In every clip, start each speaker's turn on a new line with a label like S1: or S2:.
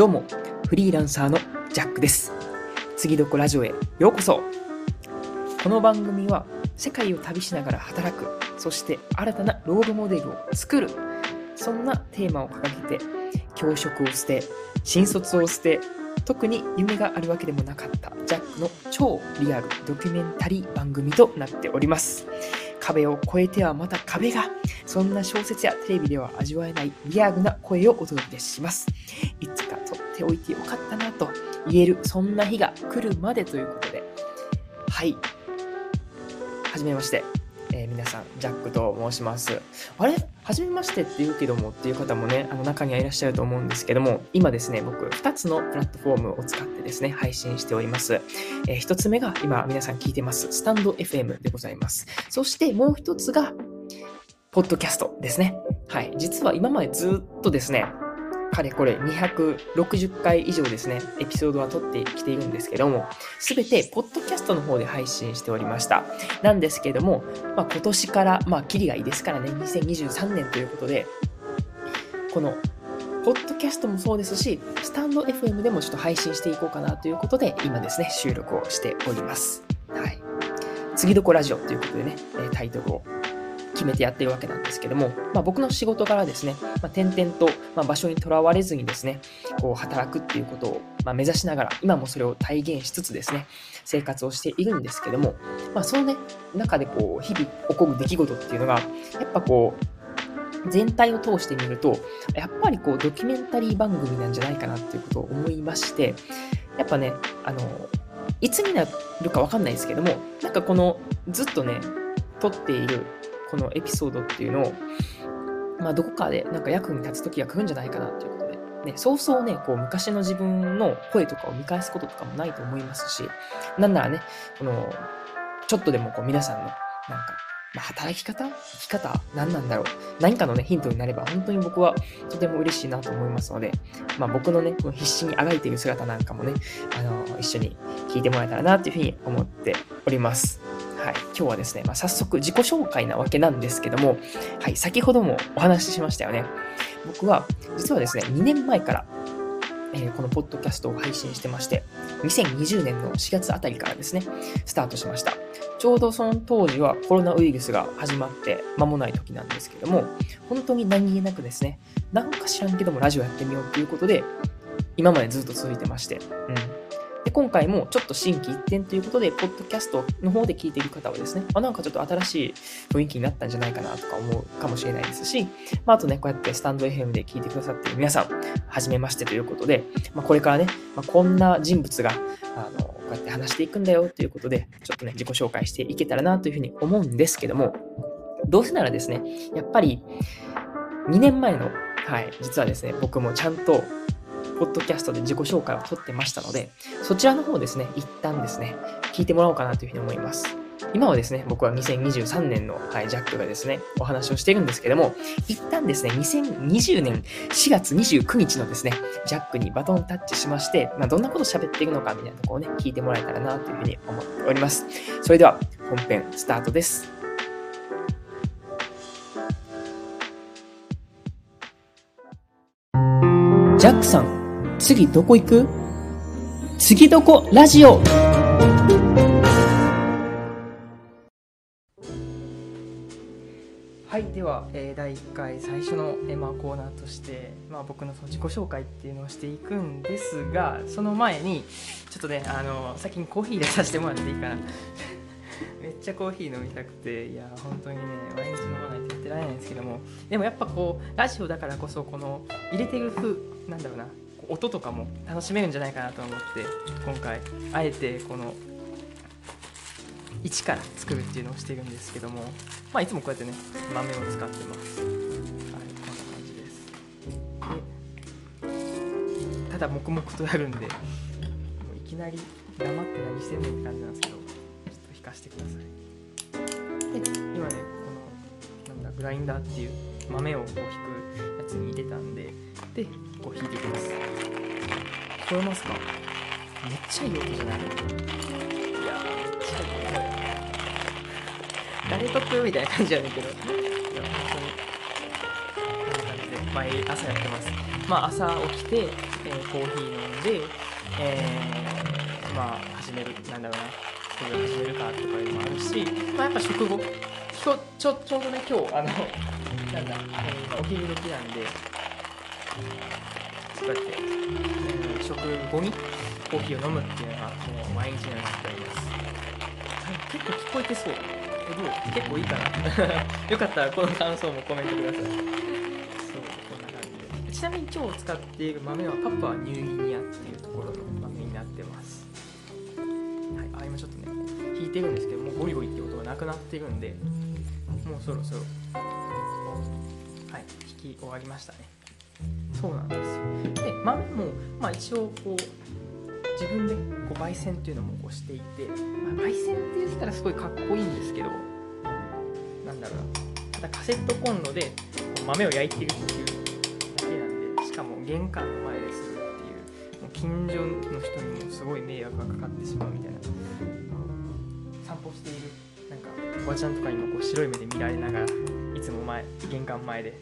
S1: どうも、フリーランサーのジャックです。次どこラジオへようこそ。この番組は世界を旅しながら働く、そして新たなロールモデルを作る、そんなテーマを掲げて、教職を捨て、新卒を捨て、特に夢があるわけでもなかったジャックの超リアルドキュメンタリー番組となっております。壁を越えてはまた壁が、そんな小説やテレビでは味わえないリアルな声をお届けします。ておいてよかったなと言える、そんな日が来るまでということで、はい。はじめまして。えー皆さん、ジャックと申します。あれ？はじめましてって言うけどもっていう方もね、あの中にはいらっしゃると思うんですけども、今ですね、僕、2つのプラットフォームを使ってですね、配信しております。え1つ目が今皆さん聞いてます、スタンド FM でございます。そしてもう1つが、ポッドキャストですね。はい。実は今までずっとですね、かれこれ260回以上ですね、エピソードは撮ってきているんですけども、すべてポッドキャストの方で配信しておりました。なんですけども、まあ、今年から、まあ、キリがいいですからね、2023年ということで、この、ポッドキャストもそうですし、スタンド FM でもちょっと配信していこうかなということで、今ですね、収録をしております。はい。次どこラジオということでね、タイトルを決めてやってるわけなんですけども、まあ、僕の仕事からですね、まあ、点々と、まあ、場所にとらわれずにですね、こう働くっていうことを、まあ、目指しながら、今もそれを体現しつつですね、生活をしているんですけども、まあ、そのね、中でこう、日々起こる出来事っていうのが、やっぱこう、全体を通してみると、やっぱりこう、ドキュメンタリー番組なんじゃないかなっていうことを思いまして、やっぱね、あの、いつになるかわかんないですけども、なんかこの、ずっとね、撮っているこのエピソードっていうのを、まあ、どこかでなんか役に立つ時が来るんじゃないかなということで、ね、そうそうね、こう昔の自分の声とかを見返すこととかもないと思いますし、なんならね、この、ちょっとでもこう皆さんの、なんか、ま、働き方生き方何なんだろう何かのね、ヒントになれば本当に僕はとても嬉しいなと思いますので、まあ僕のね、この必死にあがいている姿なんかもね、あの、一緒に聞いてもらえたらなというふうに思っております。はい、今日はですね、まあ、早速自己紹介なわけなんですけども、はい、先ほどもお話ししましたよね。僕は、実はですね、2年前から、えーこのポッドキャストを配信してまして、2020年の4月あたりからですね、スタートしました。ちょうどその当時はコロナウイルスが始まって間もない時なんですけども、本当に何気なくですね、なんか知らんけどもラジオやってみようということで、今までずっと続いてまして、うん。で、今回もちょっと心機一転ということで、ポッドキャストの方で聞いている方はですね、あなんかちょっと新しい雰囲気になったんじゃないかなとか思うかもしれないですし、まあ、あとね、こうやってスタンド FM で聞いてくださっている皆さん、はじめましてということで、まあ、これからね、まあ、こんな人物が、あの、こうやって話していくんだよということで、ちょっとね、自己紹介していけたらなというふうに思うんですけども、どうせならですね、やっぱり、2年前の、はい、実はですね、僕もちゃんと、ポッドキャストで自己紹介を取ってましたので、そちらの方ですね、一旦ですね、聞いてもらおうかなというふうに思います。今はですね、僕は2023年の、はい、ジャックがですね、お話をしているんですけども、一旦ですね、2020年4月29日のですね、ジャックにバトンタッチしまして、まあ、どんなこと喋っているのかみたいなところをね、聞いてもらえたらなというふうに思っております。それでは、本編スタートです。ジャックさん、次どこ行く？次どこ？ラジオ。はい、では、えー第1回最初の、えーまあ、コーナーとして、まあ、僕のその自己紹介っていうのをしていくんですがその前にちょっとねあの先にコーヒー入れさせてもらっていいかな。めっちゃコーヒー飲みたくていや本当にね毎日飲まないとやってられないんですけども。でもやっぱこうラジオだからこそこの入れてる風なんだろうな。音とかも楽しめるんじゃないかなと思って今回あえてこの一から作るっていうのをしてるんですけども、まあ、いつもこうやってね豆を使ってます。はいこんな感じです。でただ黙々とやるんでもういきなり黙って何してんのって感じなんですけどちょっと引かせてください。で今ねこのなんだグラインダーっていう豆をこう引くやつに入れたんででこう引いていきます。聞こえますか？めっちゃいい音じゃない？いやーめっちゃいい声誰得みたいな感じやねんけど。いや本当に。こんな感じで毎朝やってます。まあ朝起きて、ええーコーヒー飲んで、えーまあ始める。なんだろうな。すぐ始めるかとかいうのもあるし、まあ、やっぱ食後。きょちょちょうどね今日あのなんだ、えーお昼時なんでそうやって、えー食後にコーヒーを飲むっていうのがもう毎日のようにやっております。はい。結構聞こえてそう。えどう？結構いいかな。よかったらこの感想もコメントください。そうこんな感じで。ちなみに今日使っている豆はパプアニューギニアっていうところの豆になってます。はい。あ今ちょっとね弾いてるんですけどもうゴリゴリって音がなくなってるんでもうそろそろはい弾き終わりましたねそうなんですよ。で豆もまあ一応こう自分でこう焙煎っていうのもこうしていて、まあ、焙煎って言ったらすごいかっこいいんですけどなんだろうな。ただカセットコンロで豆を焼いてるっていうだけなんでしかも玄関の前でするっていうもう近所の人にもすごい迷惑がかかってしまうみたいな。散歩しているなんかおばちゃんとかにもこう白い目で見られながらいつも前玄関前で、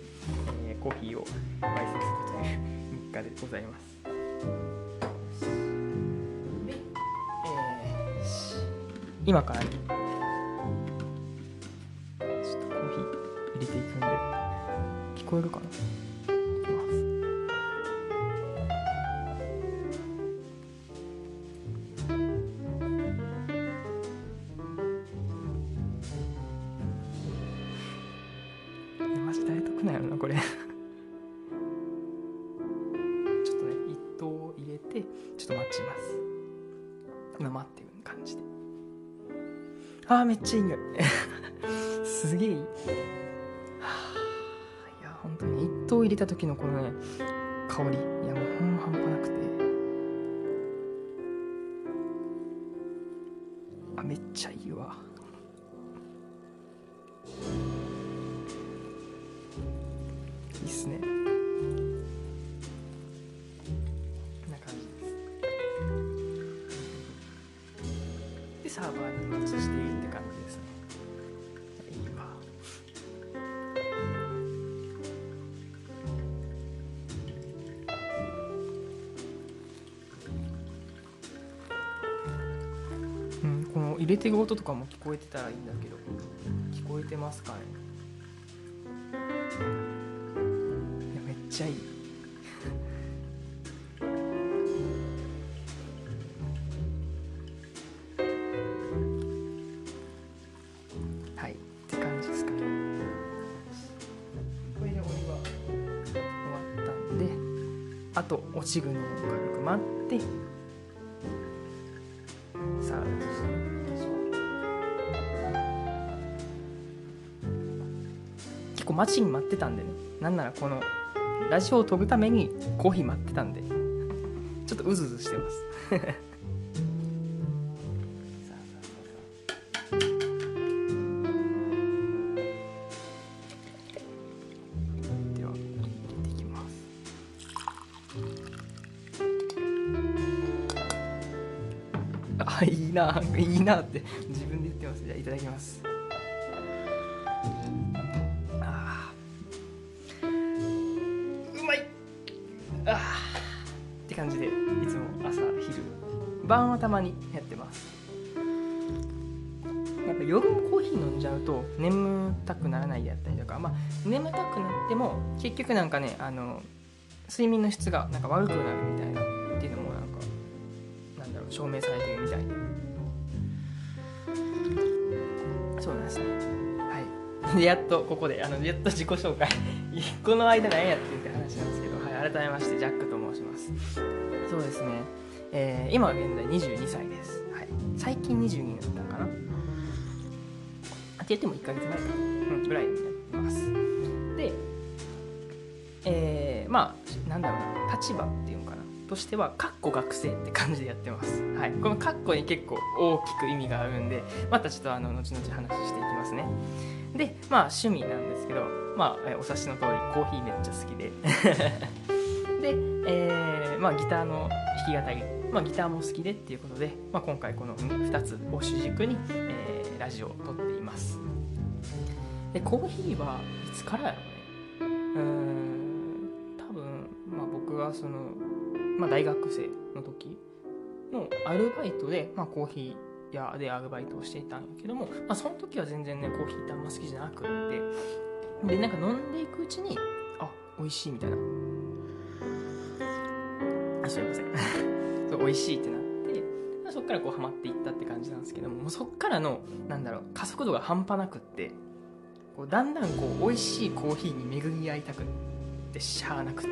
S1: コーヒーを焙煎するという日課でございます。で、えーし今からねちょっとコーヒー入れていくんで聞こえるかな？あーめっちゃいい匂いすげえ。いいはあいや本当に。一頭入れた時のこのね香り。いやもうほんま半端なくて。あめっちゃいいわ。いいっすね。こんな感じです。でサーバーこの入れてる音とかも聞こえてたらいいんだけど。聞こえてますかね。いやめっちゃいい。はいって感じですかね。これでお湯は終わったんであと落ち具の軽く。待って。待ちに待ってたんでね。なんならこのラジオを撮るためにコーヒー待ってたんで。ちょっとうずうずしてます。さあさあさあさあでは入れていきますあいいないいなって自分で言ってますじゃあいただきます晩はたまにやってます。やっぱ夜もコーヒー飲んじゃうと眠たくならないであったりとかまあ眠たくなっても結局なんかねあの睡眠の質がなんか悪くなるみたいなっていうのもなんかなんだろう証明されてるみたいで。そうなんですねはい。で やっとここであのやっと自己紹介。この間何やってって話なんですけど、はい、改めましてジャックと申します。そうですね、えー今現在22歳です、はい、最近22になったかな。って言っても1ヶ月前か、うん、ぐらいになってます。でえーまあなんだろうな立場っていうのかな。としてはかっこ学生って感じでやってます、はい、このかっこに結構大きく意味があるんでまたちょっとあの後々話していきますね。でまあ趣味なんですけどまあお察しの通りコーヒーめっちゃ好きで。で、えーまあ、ギターの弾き語り、まあ、ギターも好きでっていうことで、まあ、今回この2つを主軸に、えーラジオを撮っています。でコーヒーはいつからやろうね？うん多分、まあ、僕がそのまあ、大学生の時のアルバイトで、まあ、コーヒー屋でアルバイトをしていたんやけども、まあ、その時は全然ねコーヒーってあんま好きじゃなくってでなんか飲んでいくうちにあ美味しいみたいな。あすいません。そう美味しいってなってそっからこうハマっていったって感じなんですけどももうそっからのなんだろう加速度が半端なくってこうだんだんこう美味しいコーヒーに巡り合いたくってしゃあなくて。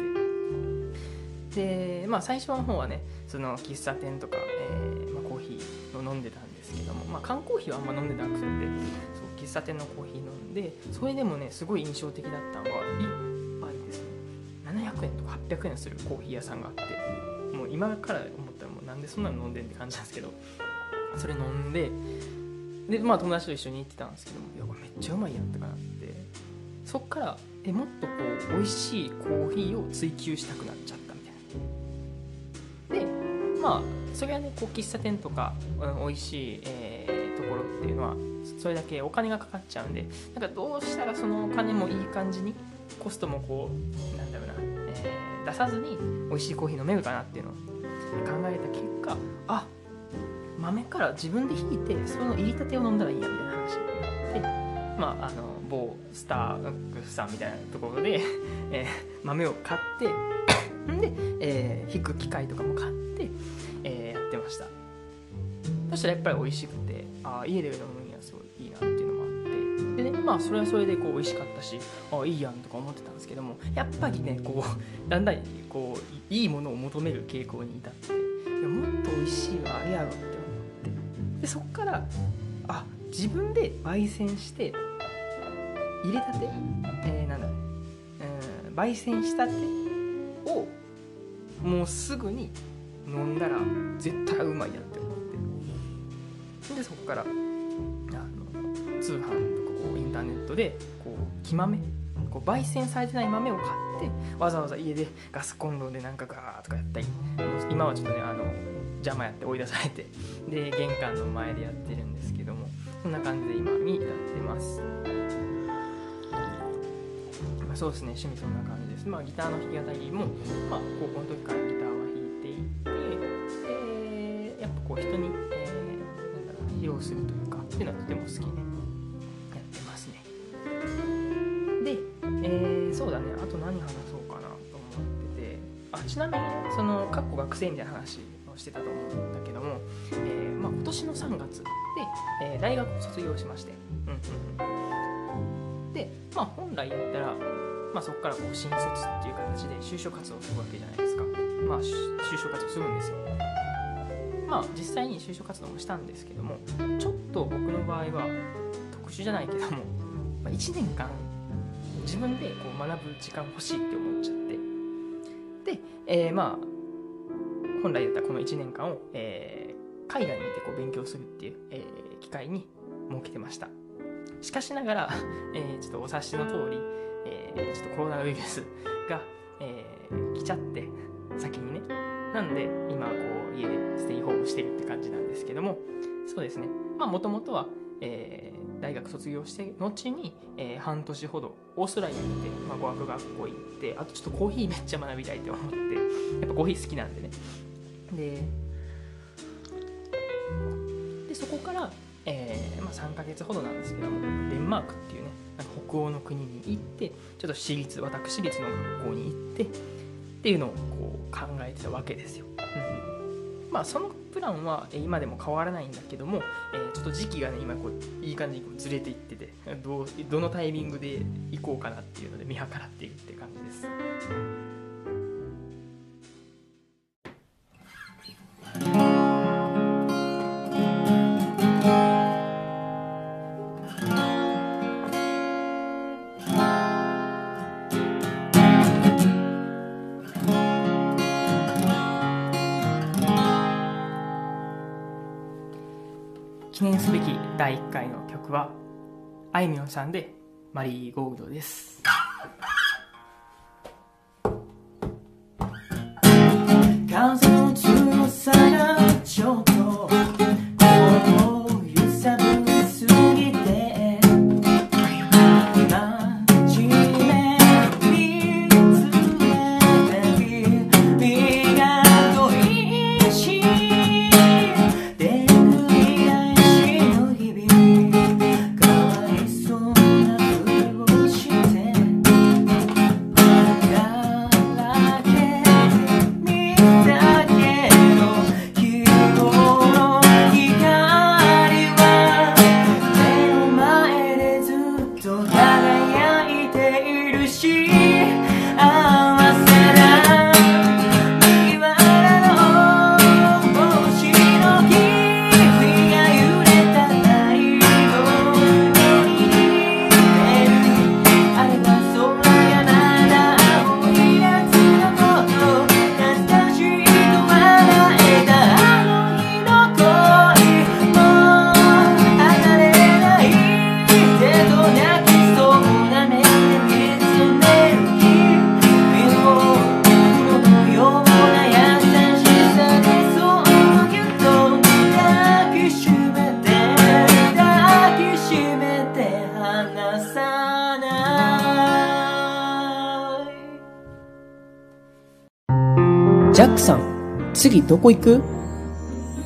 S1: でまあ最初の方はねその喫茶店とか、えーまあ、コーヒーを飲んでたんですけども、まあ、缶コーヒーはあんま飲んでなくてそう喫茶店のコーヒー飲んでそれでもねすごい印象的だったのは1杯ですね。700円とか800円するコーヒー屋さんがあって。もう今から思ったらもうなんでそんなの飲んでんって感じなんですけどそれ飲んででまあ友達と一緒に行ってたんですけどもいやこれめっちゃうまいやんってかなってそっからえもっとこう美味しいコーヒーを追求したくなっちゃったみたいな。でまあそれはねこう喫茶店とか、うん、美味しい、えー、ところっていうのはそれだけお金がかかっちゃうんでなんかどうしたらそのお金もいい感じにコストもこうなんだ、さずに美味しいコーヒー飲めるかなっていうのを考えた結果あ豆から自分で引いてその入りたてを飲んだらいいやみたいな話。になってまああの某スターバックスさんみたいなところで、えー、豆を買って で、えー、引く機械とかも買って、えー、やってました。そしたらやっぱり美味しくてああ家で飲むまあそれはそれでこう美味しかったしあいいやんとか思ってたんですけどもやっぱりねこう だんだんこういいものを求める傾向に至っていやもっと美味しいのあれやろって思って。でそっからあ自分で焙煎して入れたて、えー、なんだ、うん、焙煎したてをもうすぐに飲んだら絶対うまいやって思って。でそこからあの通販とかターネットでこう木豆こう焙煎されてない豆を買ってわざわざ家でガスコンロでなんかガーとかやったり今はちょっとねあの邪魔やって追い出されて で玄関の前でやってるんですけどもそんな感じで今にやってます。そうですね趣味そんな感じですまあギターの弾き語りも、まあ、高校の時からギターは弾いていてでやっぱこう人に、えー、なんだろう披露するというかっていうのはとても好きでやちなみにそのかっこ学生みたいな話をしてたと思うんだけども、えーまあ、今年の3月で、えー、大学を卒業しまして、うんうん、で、まあ、本来だったらまあ、そこからこう新卒っていう形で就職活動をするわけじゃないですか。まあ、就職活動するんですよ。まあ、実際に就職活動もしたんですけども、ちょっと僕の場合は特殊じゃないけども、まあ、1年間自分でこう学ぶ時間欲しいって思っちゃって、えー、まあ、本来だったらこの1年間を、えー、海外に行ってこう勉強するっていう、えー、機会に設けてました。しかしながら、えー、ちょっとお察しの通り、え、ちょっとコロナウイルスが、え、来ちゃって先にね。なんで今こう家でステイホームしてるって感じなんですけども。そうですね。まあもともとは、えー、大学卒業して後に、えー、半年ほどオーストラリアに行って、まあ、語学学校行ってあとちょっとコーヒーめっちゃ学びたいと思ってやっぱコーヒー好きなんでねででそこから、えーまあ、3ヶ月ほどなんですけどもデンマークっていうねなんか北欧の国に行ってちょっと私立私立の学校に行ってっていうのをこう考えてたわけですよ。うん、まあそのプランは今でも変わらないんだけども、えー、ちょっと時期がね今こういい感じにこうずれていっててどうどのタイミングで行こうかなっていうので見計らっているって感じです。第1回の曲はあいみょんさんで「マリーゴールド」です。ジャックさん、次どこ行く？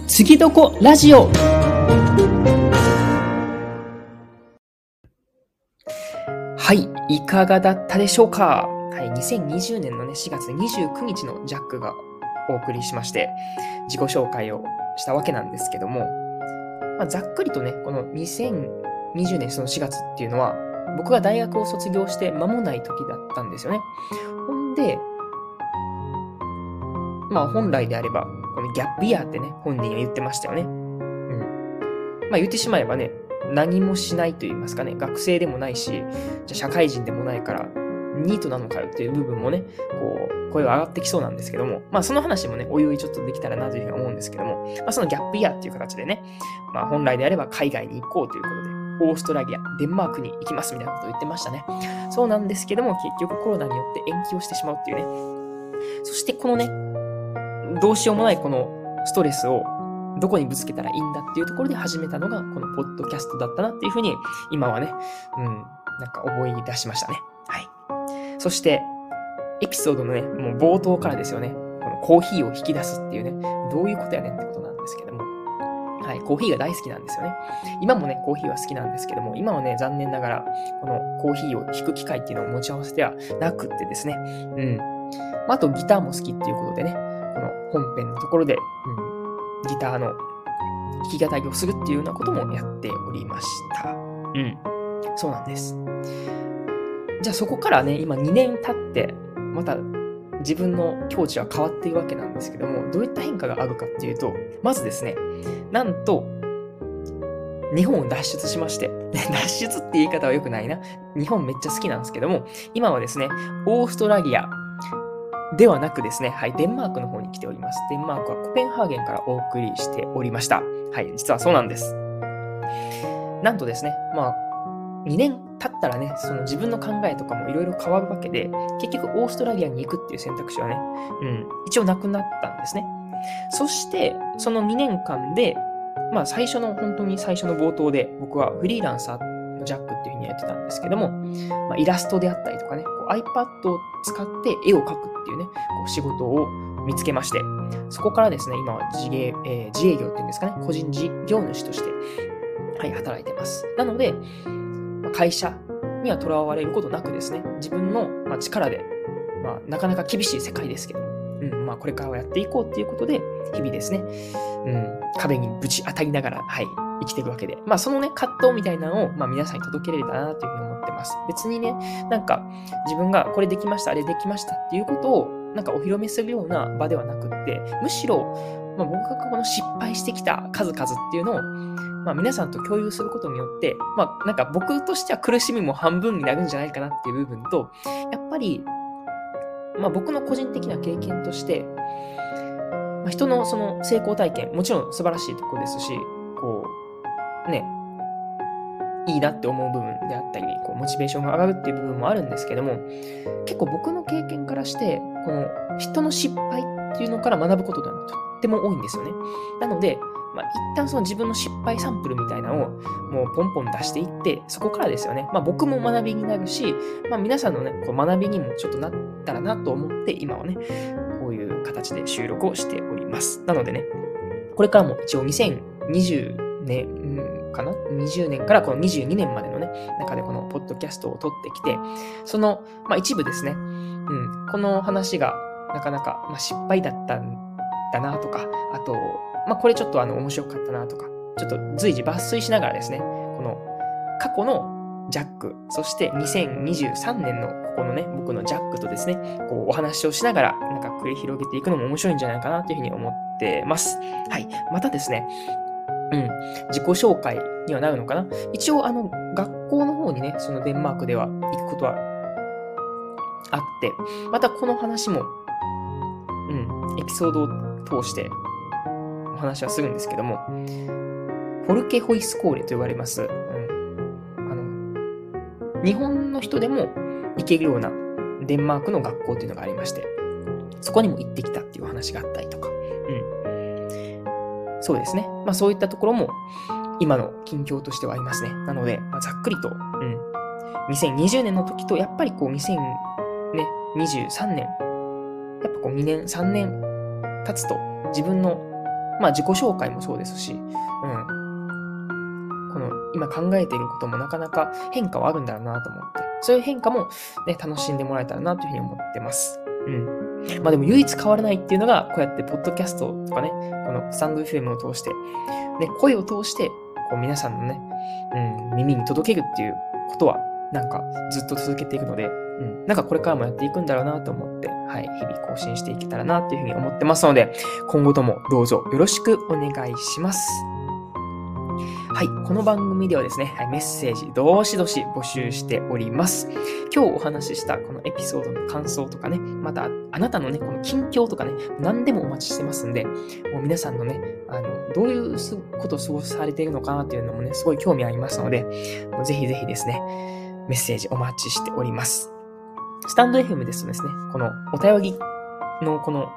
S1: 次どこ？ラジオ。はい、いかがだったでしょうか？はい、2020年のね、4月29日のジャックがお送りしまして、自己紹介をしたわけなんですけども、まあ、ざっくりとね、この2020年その4月っていうのは、僕が大学を卒業して間もない時だったんですよね。ほんで、まあ本来であれば、このギャップイヤーってね、本人は言ってましたよね。うん。まあ言ってしまえばね、何もしないと言いますかね、学生でもないし、じゃ社会人でもないから、ニートなのかよっていう部分もね、こう、声が上がってきそうなんですけども、まあその話もね、おいおいちょっとできたらなというふうに思うんですけども、まあそのギャップイヤーっていう形でね、まあ本来であれば海外に行こうということで、オーストラリア、デンマークに行きますみたいなことを言ってましたね。そうなんですけども、結局コロナによって延期をしてしまうっていうね。そしてこのね、どうしようもないこのストレスをどこにぶつけたらいいんだっていうところで始めたのがこのポッドキャストだったなっていうふうに今はね、うん、なんか思い出しましたね。はい。そして、エピソードのね、もう冒頭からですよね、このコーヒーを引き出すっていうね、どういうことやねんってことなんですけども、はい、コーヒーが大好きなんですよね。今もね、コーヒーは好きなんですけども、今はね、残念ながら、このコーヒーを引く機会っていうのを持ち合わせてはなくってですね、うん。あと、ギターも好きっていうことでね、本編のところで、うん、ギターの弾き語りをするっていうようなこともやっておりました。うん。そうなんです。じゃあそこからね、今2年経って、また自分の境地は変わっているわけなんですけども、どういった変化があるかっていうと、まずですね、なんと、日本を脱出しまして、脱出って言い方は良くないな。日本めっちゃ好きなんですけども、今はですね、オーストラリアではなくですね、はい、デンマークの方に来ております。デンマークはコペンハーゲンからお送りしておりました。はい、実はそうなんです。なんとですね、まあ、2年経ったらね、その自分の考えとかもいろいろ変わるわけで、結局オーストラリアに行くっていう選択肢はね、うん、一応なくなったんですね。そして、その2年間で、まあ最初の、本当に最初の冒頭で、僕はフリーランサーのジャックっていうふうにやってたんですけども、まあ、イラストであったりとかね、こう iPad を使って絵を描くっていうね、こう仕事を見つけまして、そこからですね、今は自営,、えー、自営業っていうんですかね、個人事業主として、はい、働いてます。なので、会社にはとらわれることなくですね、自分のま力で、まあ、なかなか厳しい世界ですけど、うん、まあ、これからはやっていこうっていうことで、日々ですね、うん、壁にぶち当たりながら、はい、生きていくわけで、まあ、そのね、葛藤みたいなのを、まあ、皆さんに届けられたらなというふうに思ってます。別にね、なんか、自分がこれできました、あれできましたっていうことを、なんかお披露目するような場ではなくって、むしろ、まあ、僕がこの失敗してきた数々っていうのを、まあ、皆さんと共有することによって、まあ、なんか僕としては苦しみも半分になるんじゃないかなっていう部分と、やっぱり、まあ、僕の個人的な経験として、まあ、人のその成功体験、もちろん素晴らしいとこですし、こう、ね、いいなって思う部分であったり、こうモチベーションが上がるっていう部分もあるんですけども、結構僕の経験からして、この人の失敗っていうのから学ぶことがとっても多いんですよね。なので、まあ、一旦その自分の失敗サンプルみたいなのをもうポンポン出していって、そこからですよね。まあ僕も学びになるし、まあ皆さんのね、こう学びにもちょっとなったらなと思って、今はね、こういう形で収録をしております。なのでね、これからも一応2020年かな ?20 年からこの22年までのね、中でこのポッドキャストを撮ってきて、その、まあ一部ですね、うん、この話がなかなか、まあ、失敗だったんだなとか、あと、まあ、これちょっとあの面白かったなとか、ちょっと随時抜粋しながらですね、この過去のジャック、そして2023年のここのね、僕のジャックとですね、こうお話をしながら、なんか繰り広げていくのも面白いんじゃないかなというふうに思ってます。はい。またですね、うん、自己紹介にはなるのかな？一応、あの、学校の方にね、そのデンマークでは行くことはあって、またこの話も、うん、エピソードを通してお話はするんですけども、フォルケホイスコーレと呼ばれます、うん、あの日本の人でも行けるようなデンマークの学校というのがありまして、そこにも行ってきたっていう話があったりとか、うん、そうですね。まあそういったところも今の近況としてはありますね。なので、まあ、ざっくりと、うん、2020年の時とやっぱりこう2023年、やっぱこう2年、3年立つと自分の、まあ自己紹介もそうですし、うん。この今考えていることもなかなか変化はあるんだろうなと思って、そういう変化もね、楽しんでもらえたらなというふうに思ってます。うん。まあでも唯一変わらないっていうのが、こうやってポッドキャストとかね、このスタンド FM を通して、ね、声を通して、こう皆さんのね、うん、耳に届けるっていうことは、なんかずっと続けていくので、うん、なんかこれからもやっていくんだろうなと思って、はい、日々更新していけたらなというふうに思ってますので、今後ともどうぞよろしくお願いします。はい、この番組ではですね、メッセージ、どしどし募集しております。今日お話ししたこのエピソードの感想とかね、またあなたのね、この近況とかね、何でもお待ちしてますんで、もう皆さんのね、あの、どういうことを過ごされているのかなっていうのもね、すごい興味ありますので、ぜひぜひですね、メッセージお待ちしております。スタンド FM ですとですね、このお便りのこの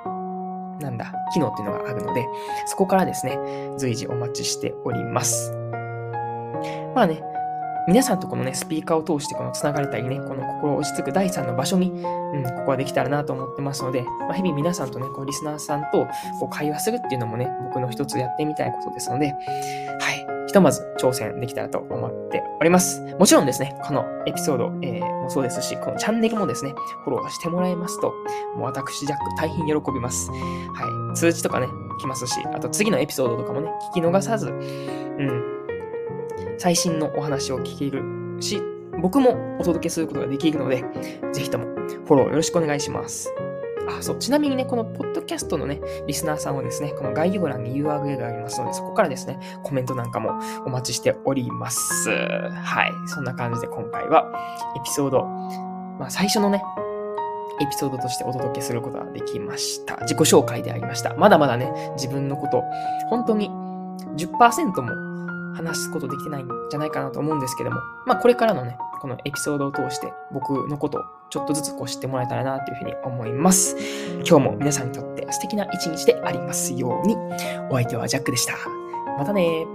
S1: なんだ、機能っていうのがあるので、そこからですね、随時お待ちしております。まあね、皆さんとこのね、スピーカーを通してこの繋がれたりね、この心落ち着く第3の場所に、うん、ここはできたらなと思ってますので、まあ、日々皆さんとね、こうリスナーさんとこう会話するっていうのもね、僕の一つやってみたいことですので、はい、ひとまず挑戦できたらと思っております。もちろんですね、このエピソード、えー、もそうですし、このチャンネルもですね、フォローしてもらえますと、もう私、ジャック大変喜びます。はい、通知とかね、来ますし、あと次のエピソードとかもね、聞き逃さず、うん、最新のお話を聞けるし、僕もお届けすることができるので、ぜひともフォローよろしくお願いします。あ、そう。ちなみにね、このポッドキャストのね、リスナーさんはですね、この概要欄に URL がありますので、そこからですね、コメントなんかもお待ちしております。はい。そんな感じで今回はエピソード、まあ最初のね、エピソードとしてお届けすることができました。自己紹介でありました。まだまだね、自分のこと、本当に10%も話すことできてないんじゃないかなと思うんですけども、まあこれからのね、このエピソードを通して僕のことをちょっとずつこう知ってもらえたらなというふうに思います。今日も皆さんにとって素敵な一日でありますように。お相手はジャックでした。またね